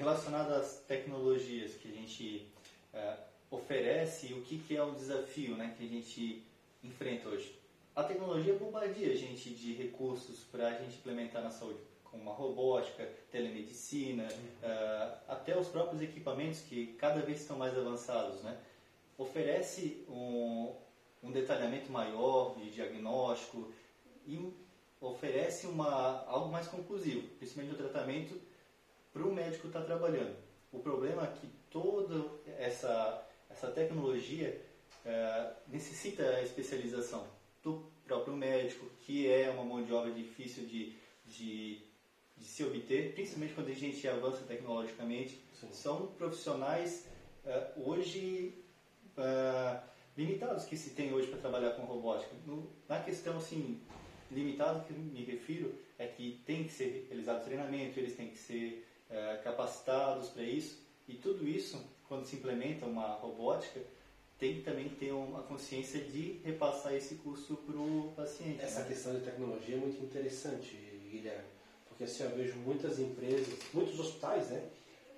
relacionado às tecnologias que a gente é, oferece o que, que é o desafio né, que a gente enfrenta hoje. A tecnologia bombardeia a gente de recursos para a gente implementar na saúde, como a robótica, telemedicina, uh, até os próprios equipamentos que cada vez estão mais avançados. Né? Oferece um, um detalhamento maior de diagnóstico e oferece uma, algo mais conclusivo, principalmente o tratamento para o médico estar tá trabalhando. O problema é que toda essa, essa tecnologia é, necessita especialização do próprio médico, que é uma mão de obra difícil de, de, de se obter, principalmente quando a gente avança tecnologicamente. Sim. São profissionais é, hoje é, limitados que se tem hoje para trabalhar com robótica. No, na questão assim, limitado que me refiro é que tem que ser realizado treinamento, eles têm que ser é, capacitados para isso, e tudo isso, quando se implementa uma robótica, tem que também ter uma consciência de repassar esse curso para o paciente. Essa né? questão de tecnologia é muito interessante, Guilherme, porque assim, eu vejo muitas empresas, muitos hospitais, né?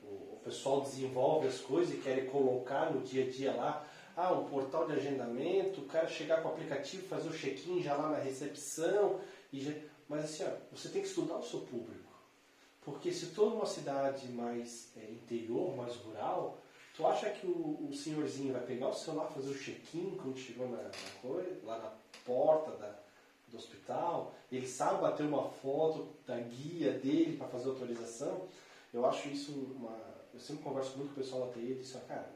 O, pessoal desenvolve as coisas e querem colocar no dia a dia lá, ah, um portal de agendamento, o cara chegar com o aplicativo, fazer o check-in já lá na recepção, e já... mas assim, ó, você tem que estudar o seu público. Porque se toda uma cidade mais é, interior, mais rural, tu acha que o, o, senhorzinho vai pegar o celular, fazer o check-in quando chegou na, na coisa, lá na porta da, do hospital? Ele sabe bater uma foto da guia dele para fazer autorização? Eu acho isso uma. Eu sempre converso muito com o pessoal da TI e disse, cara,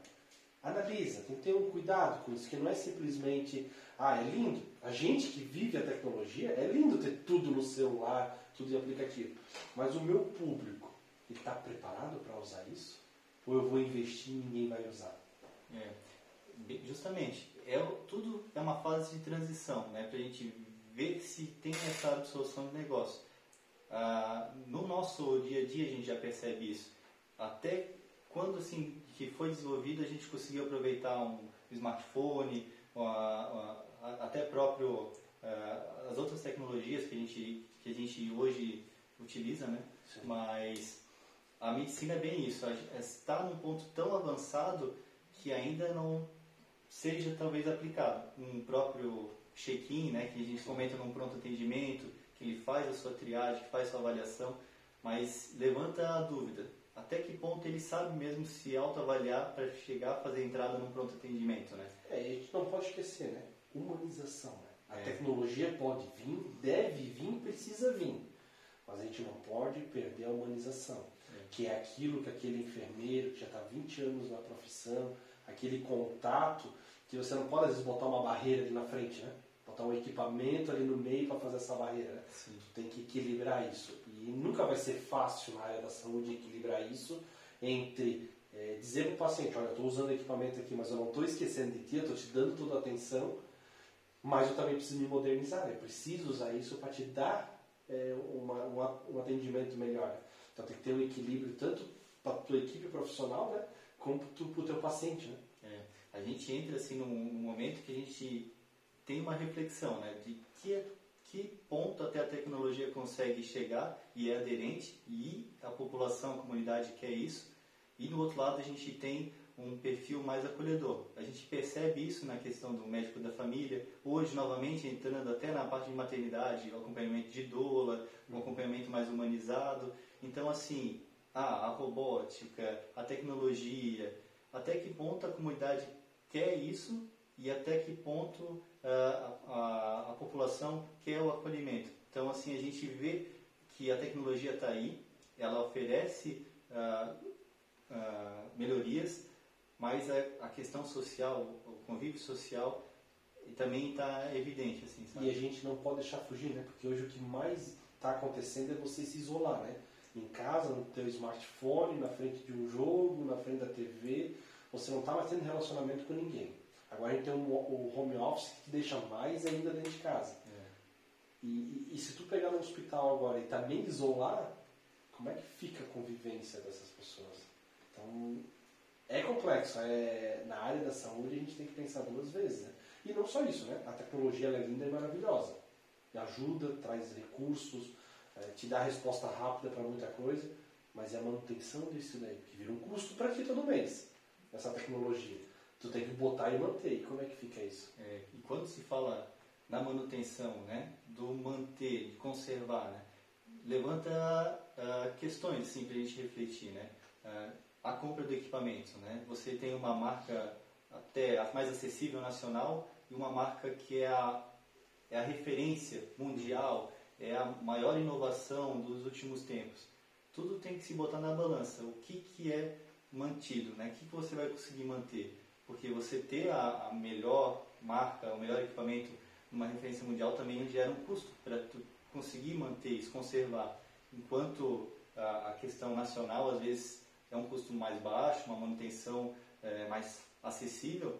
analisa, tem que ter um cuidado com isso, que não é simplesmente, ah, é lindo. A gente que vive a tecnologia, é lindo ter tudo no celular, tudo em aplicativo. Mas o meu público, ele está preparado para usar isso? Ou eu vou investir e ninguém vai usar? É, justamente, é, tudo é uma fase de transição, né, para a gente ver se tem essa absorção de negócio. Ah, no nosso dia a dia a gente já percebe isso. Até quando assim que foi desenvolvido a gente conseguiu aproveitar um smartphone, uma, uma, até próprio uh, as outras tecnologias que a gente que a gente hoje utiliza, né? Sim. Mas a medicina é bem isso, está num ponto tão avançado que ainda não seja talvez aplicado. Um próprio check-in, né, que a gente comenta num pronto atendimento, que ele faz a sua triagem, que faz a sua avaliação, mas levanta a dúvida. Até que ponto ele sabe mesmo se autoavaliar para chegar a fazer entrada num pronto atendimento, né? É, a gente não pode esquecer, né? Humanização, né? A é. tecnologia pode vir, deve vir, precisa vir. Mas a gente não pode perder a humanização, é. que é aquilo que aquele enfermeiro que já está 20 anos na profissão, aquele contato, que você não pode às vezes botar uma barreira ali na frente, né? Botar um equipamento ali no meio para fazer essa barreira. Né? Tu tem que equilibrar isso. E nunca vai ser fácil na área da saúde equilibrar isso entre é, dizer para o paciente, olha, estou usando equipamento aqui, mas eu não estou esquecendo de ti, eu estou te dando toda a atenção, mas eu também preciso me modernizar, eu preciso usar isso para te dar é, uma, uma, um atendimento melhor. Então tem que ter um equilíbrio tanto para a tua equipe profissional, né, como para o teu paciente. Né? É, a gente entra assim num, num, momento que a gente tem uma reflexão né, de que, que ponto até a tecnologia consegue chegar e é aderente e a população, a comunidade quer isso. E do outro lado a gente tem um perfil mais acolhedor. A gente percebe isso na questão do médico da família, hoje novamente entrando até na parte de maternidade, o acompanhamento de doula, um acompanhamento mais humanizado. Então, assim, a robótica, a tecnologia, até que ponto a comunidade quer isso e até que ponto a, a, a população quer o acolhimento. Então, assim, a gente vê que a tecnologia está aí, ela oferece uh, uh, melhorias, mas a, a questão social, o convívio social também está evidente, assim, sabe? E a gente não pode deixar fugir, né? Porque hoje o que mais está acontecendo é você se isolar, né? Em casa, no teu smartphone, na frente de um jogo, na frente da TV, você não está mais tendo relacionamento com ninguém. Agora a gente tem o, o home office que deixa mais ainda dentro de casa. É. E, e, e, se tu pegar no hospital agora e também isolar, como é que fica a convivência dessas pessoas? Então, é complexo. É, na área da saúde a gente tem que pensar duas vezes. Né? E não só isso, né? A tecnologia é linda e maravilhosa. E ajuda, traz recursos, é, te dá resposta rápida para muita coisa. mas é a manutenção disso daí, que vira um custo para ti todo mês, essa tecnologia. Tu tem que botar e manter. E como é que fica isso? É, e quando se fala na manutenção, né, do manter, de conservar, né, levanta uh, questões assim, para a gente refletir. Né? Uh, a compra do equipamento. Né? Você tem uma marca até a mais acessível nacional e uma marca que é a, é a referência mundial, é a maior inovação dos últimos tempos. Tudo tem que se botar na balança. O que, que é mantido? Né? O que, que você vai conseguir manter? Porque você ter a, a melhor marca, o melhor equipamento numa referência mundial também gera um custo para conseguir manter isso, conservar. Enquanto a, a, questão nacional, às vezes, é um custo mais baixo, uma manutenção é, mais acessível,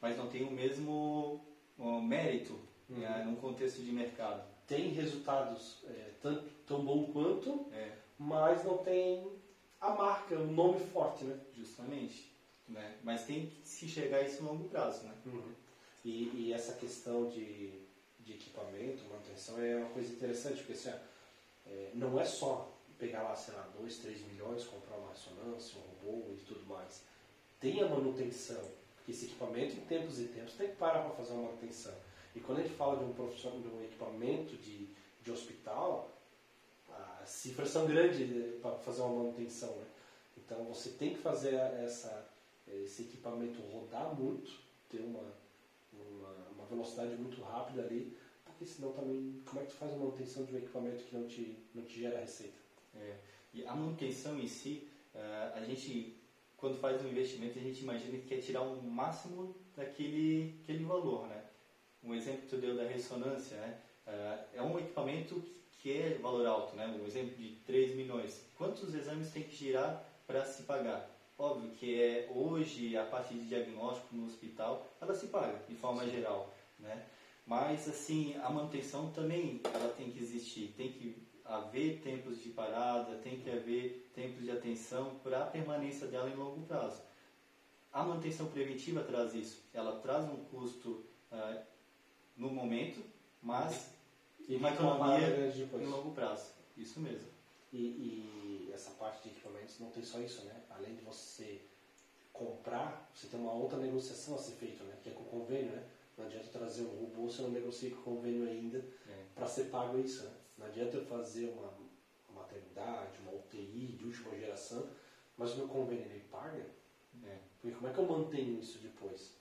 mas não tem o mesmo o mérito uhum. né, num contexto de mercado. Tem resultados é, tanto, tão bom quanto, é. mas não tem a marca, o nome forte, né? Justamente. Né? Mas tem que se chegar a isso a longo prazo, né? Uhum. E, e, essa questão de, de equipamento, manutenção, é uma coisa interessante, porque assim, é, não é só pegar lá, sei lá, 2, 3 milhões, comprar uma ressonância, um robô e tudo mais. Tem a manutenção, porque esse equipamento, em tempos e tempos, tem que parar para fazer uma manutenção. E quando a gente fala de um profissional, de um equipamento de, de hospital, as cifras são grandes né, para fazer uma manutenção. Né? Então você tem que fazer essa, esse equipamento rodar muito, ter uma, uma, uma velocidade muito rápida ali, porque senão também, como é que tu faz a manutenção de um equipamento que não te, não te gera receita? É. E a manutenção em si, uh, a gente, quando faz um investimento, a gente imagina que quer tirar o um máximo daquele aquele valor, né? Um exemplo que tu deu da ressonância, né? Uh, é um equipamento que é valor alto, né? Um exemplo de 3 milhões. Quantos exames tem que girar para se pagar? Óbvio que é hoje a parte de diagnóstico no hospital, ela se paga de forma Sim. geral, né? Mas assim, a manutenção também ela tem que existir, tem que haver tempos de parada, tem que haver tempos de atenção para a permanência dela em longo prazo. A manutenção preventiva traz isso. Ela traz um custo uh, no momento, mas e uma economia em longo prazo. Isso mesmo. E, e, essa parte de equipamentos não tem só isso, né? Além de você comprar, você tem uma outra negociação a ser feita, né? Que é com o convênio, né? Não adianta trazer um robô se não negocia com o convênio ainda é. para ser pago isso, né? Não adianta eu fazer uma, uma maternidade, uma UTI de última geração, mas o meu convênio me paga. É. Porque como é que eu mantenho isso depois?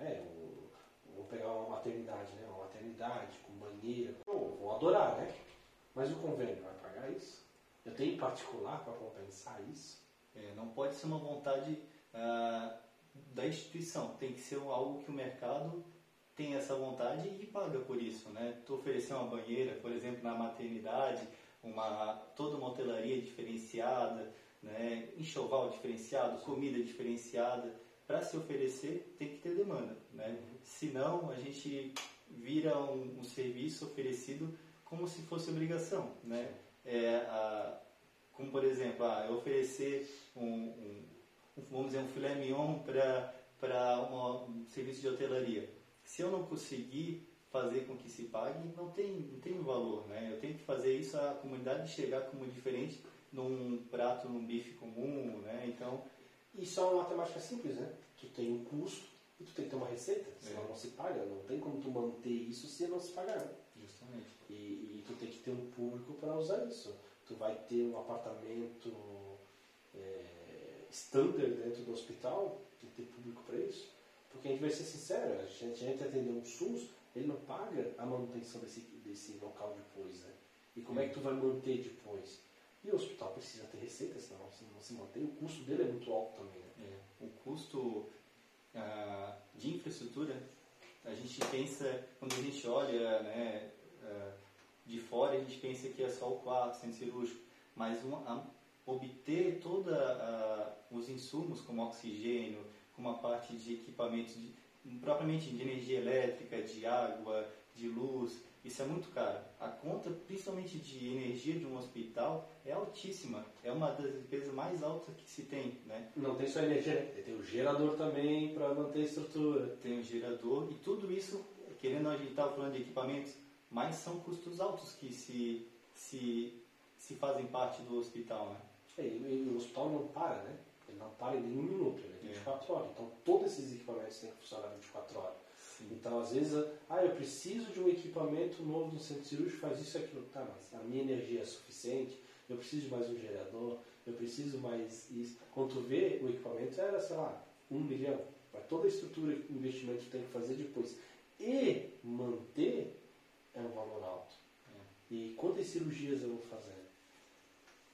É, eu, vou pegar uma maternidade, né? Uma maternidade com banheira. Eu vou adorar, né? Mas o convênio vai pagar isso? Eu tenho particular para compensar isso? É, não pode ser uma vontade ah, da instituição. Tem que ser algo que o mercado tem essa vontade e paga por isso, né? Tu oferecer uma banheira, por exemplo, na maternidade, uma toda uma hotelaria diferenciada, né? Enxoval diferenciado, comida diferenciada, para se oferecer tem que ter demanda, né? Senão a gente vira um, um, serviço oferecido como se fosse obrigação, né? É, a, como por exemplo, ah, eu oferecer um, um, vamos dizer um filé mignon para um serviço de hotelaria se eu não conseguir fazer com que se pague, não tem, não tem valor, né? Eu tenho que fazer isso a comunidade chegar como diferente num prato, num bife comum, né? Então... Isso é uma matemática simples, né? Tu tem um custo e tu tem que ter uma receita, senão é. não se paga. Não tem como tu manter isso se não se pagar. E, e, tu tem que ter um público para usar isso. Tu vai ter um apartamento é, standard dentro do hospital, tem que ter público para isso. Porque a gente vai ser sincero, a gente, a gente atender um SUS, ele não paga a manutenção desse, desse local depois, né? E como é que tu vai manter depois? E o hospital precisa ter receita, senão não se mantém. O custo dele é muito alto também, né? É. O custo ah, de infraestrutura, a gente pensa, quando a gente olha né, de fora, a gente pensa que é só o quarto, centro cirúrgico. Mas uma, obter todos ah, os insumos, como oxigênio, com uma parte de equipamentos de, propriamente de energia elétrica, de água, de luz, isso é muito caro. A conta, principalmente de energia de um hospital, é altíssima. É uma das despesas mais altas que se tem. Né? Não tem só energia, tem o gerador também para manter a estrutura. Tem o gerador e tudo isso, querendo a gente estar falando de equipamentos, mas são custos altos que se, se, se fazem parte do hospital. Né? É, e, e o hospital não para, né? Ele não para em nenhum minuto, ele é 24 é. horas. Então todos esses equipamentos têm que funcionar 24 horas. Sim. Então às vezes, ah, eu preciso de um equipamento novo no centro cirúrgico, faz isso e aquilo. Tá, mas a minha energia é suficiente, eu preciso de mais um gerador, eu preciso mais isso. Quando tu vê, o equipamento era, sei lá, um milhão. Mas toda a estrutura de investimento tem que fazer depois. E manter é um valor alto. É. E quantas cirurgias eu vou fazer?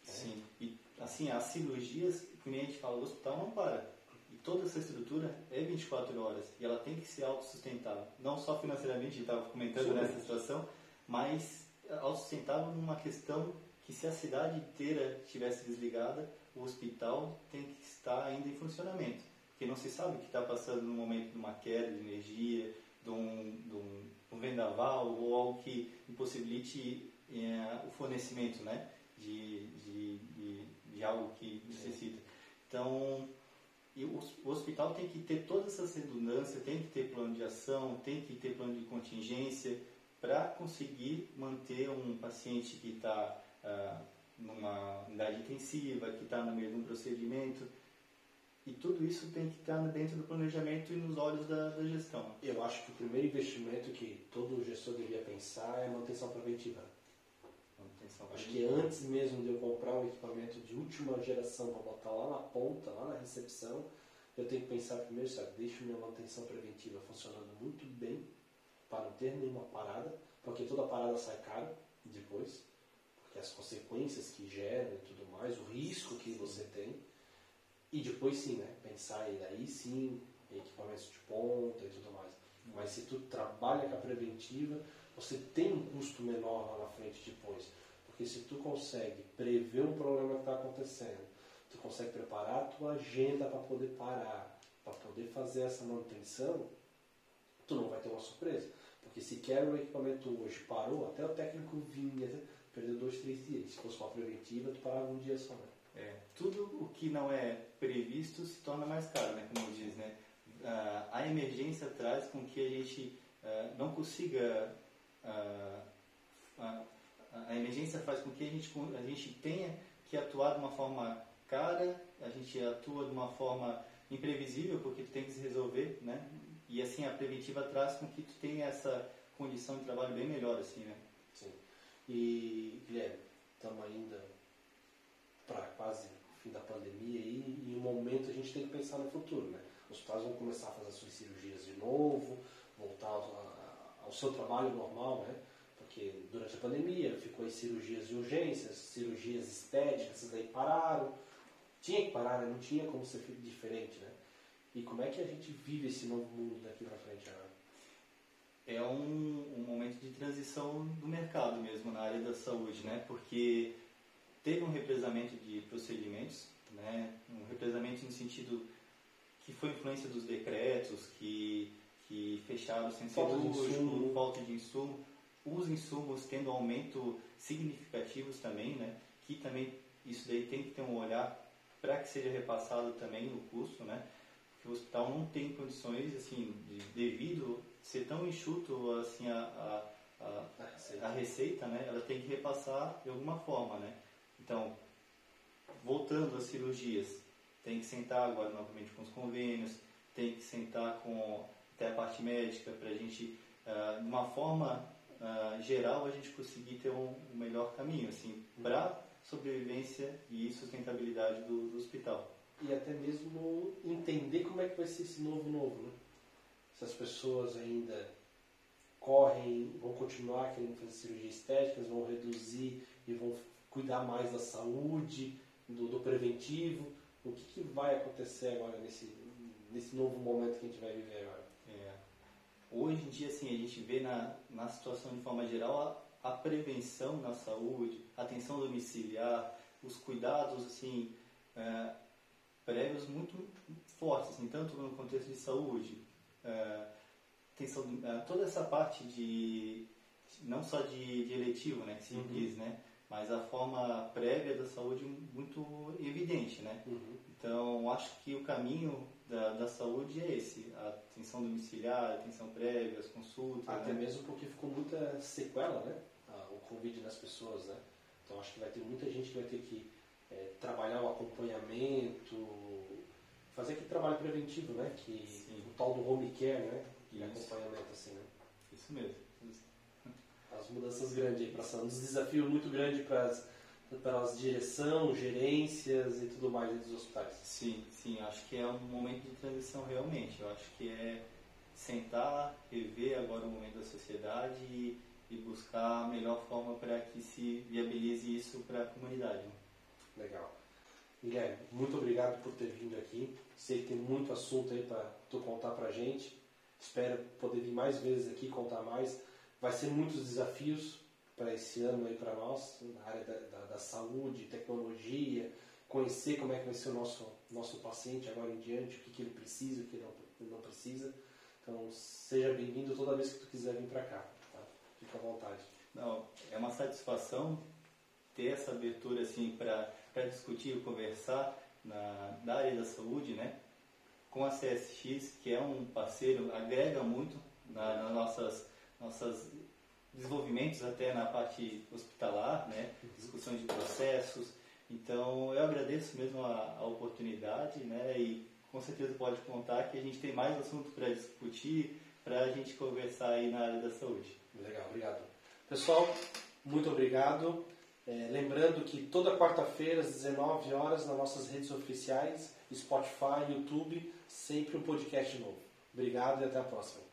Sim. E assim, as cirurgias, como a gente fala, o hospital não para. E toda essa estrutura é 24 horas. E ela tem que ser autossustentável. Não só financeiramente, a gente estava comentando Sim. nessa situação, mas autossustentável numa questão que se a cidade inteira estivesse desligada, o hospital tem que estar ainda em funcionamento. Porque não se sabe o que está passando no momento de uma queda de energia, de um, de um, um vendaval ou algo que impossibilite é, o fornecimento né, de, de, de, de algo que necessita. Então, e o, o hospital tem que ter todas essas redundâncias, tem que ter plano de ação, tem que ter plano de contingência para conseguir manter um paciente que está ah, numa unidade intensiva, que está no meio de um procedimento. E tudo isso tem que estar dentro do planejamento e nos olhos da, da gestão. Eu acho que o primeiro investimento que todo gestor deveria pensar é manutenção preventiva. Manutenção acho que antes mesmo de eu comprar um equipamento de última geração para botar lá na ponta, lá na recepção, eu tenho que pensar primeiro, sabe, deixo minha manutenção preventiva funcionando muito bem para não ter nenhuma parada, porque toda parada sai cara depois que as consequências que geram e tudo mais, o risco que você tem. E depois sim, né? Pensar aí, daí sim, equipamentos de ponta e tudo mais. Mas se tu trabalha com a preventiva, você tem um custo menor lá na frente depois. Porque se tu consegue prever um problema que está acontecendo, tu consegue preparar a tua agenda para poder parar, para poder fazer essa manutenção, tu não vai ter uma surpresa. Porque se quer o equipamento hoje parou, até o técnico vinha, perdeu dois, três dias. Se fosse uma preventiva, tu parava um dia só, né? É, tudo o que não é previsto se torna mais caro, né? Como diz, né? Uh, a emergência traz com que a gente uh, não consiga... Uh, a emergência faz com que a gente, a gente tenha que atuar de uma forma cara, a gente atua de uma forma imprevisível, porque tu tem que se resolver, né? E assim, a preventiva traz com que tu tenha essa condição de trabalho bem melhor, assim, né? E, Guilherme, estamos ainda para quase fim da pandemia e em um momento a gente tem que pensar no futuro, né? Os hospitais vão começar a fazer suas cirurgias de novo, voltar ao, ao seu trabalho normal, né? Porque durante a pandemia ficou as cirurgias de urgências, cirurgias estéticas, essas daí pararam. Tinha que parar, né? não tinha como ser diferente, né? E como é que a gente vive esse novo mundo daqui para frente agora? é um, um, momento de transição do mercado mesmo na área da saúde, né? Porque teve um represamento de procedimentos, né? Um represamento no sentido que foi influência dos decretos que, que fecharam falta cirúrgico, falta de insumo, os insumos tendo aumento significativos também, né? Que também isso daí tem que ter um olhar para que seja repassado também o custo, né? Porque o hospital não tem condições, assim, de, devido ser tão enxuto assim a, a, a, a, receita, né, ela tem que repassar de alguma forma, né? Então, voltando às cirurgias, tem que sentar agora novamente com os convênios, tem que sentar com até a parte médica para a gente, uh, de uma forma uh, geral, a gente conseguir ter um, um melhor caminho, assim, para sobrevivência e sustentabilidade do, do hospital. E até mesmo entender como é que vai ser esse novo novo, né? se as pessoas ainda correm, vão continuar querendo fazer cirurgias estéticas, vão reduzir e vão cuidar mais da saúde, do, do preventivo. O que, que, vai acontecer agora nesse, nesse novo momento que a gente vai viver agora? É. Hoje em dia, assim, a gente vê na, na situação de forma geral a, a prevenção na saúde, a atenção domiciliar, os cuidados assim, é, prévios muito fortes, assim, tanto no contexto de saúde, é, tem é, toda essa parte de não só de, de eletivo, né, que se uhum. diz, né, mas a forma prévia da saúde muito evidente, né. Uhum. Então, acho que o caminho da, da saúde é esse, a atenção domiciliar, a atenção prévia, as consultas. Até né? mesmo porque ficou muita sequela, né, o Covid nas pessoas, né. Então, acho que vai ter muita gente que vai ter que é, trabalhar o acompanhamento, fazer aquele trabalho preventivo, né? Que, Sim. o tal do home care, né? Isso. acompanhamento, assim, né? Isso mesmo. As mudanças grandes aí, passando. Uns desafios muito grandes para para as direção, gerências e tudo mais dos hospitais. Sim, sim, acho que é um momento de transição realmente. Eu acho que é sentar, rever agora o momento da sociedade e, e buscar a melhor forma para que se viabilize isso para a comunidade. Legal. Guilherme, muito obrigado por ter vindo aqui. Sei que tem muito assunto aí para tu contar pra gente. Espero poder vir mais vezes aqui contar mais. Vai ser muitos desafios para esse ano aí para nós, na área da, da, da saúde, tecnologia, conhecer como é que vai ser o nosso, nosso paciente agora em diante, o que, que ele precisa, o que ele não, não precisa. Então, seja bem-vindo toda vez que tu quiser vir para cá. Tá? Fica à vontade. Não, é uma satisfação ter essa abertura assim para discutir e conversar na, da área da saúde, né? Com a CSX, que é um parceiro, agrega muito na, nas nossas, nossas desenvolvimentos até na parte hospitalar, né? Discussão de processos. Então, eu agradeço mesmo a, a oportunidade, né? E com certeza pode contar que a gente tem mais assunto para discutir, para a gente conversar aí na área da saúde. Legal, obrigado. Pessoal, muito obrigado. É, lembrando que toda quarta-feira, às 19 horas, nas nossas redes oficiais, Spotify, YouTube, sempre um podcast novo. Obrigado e até a próxima.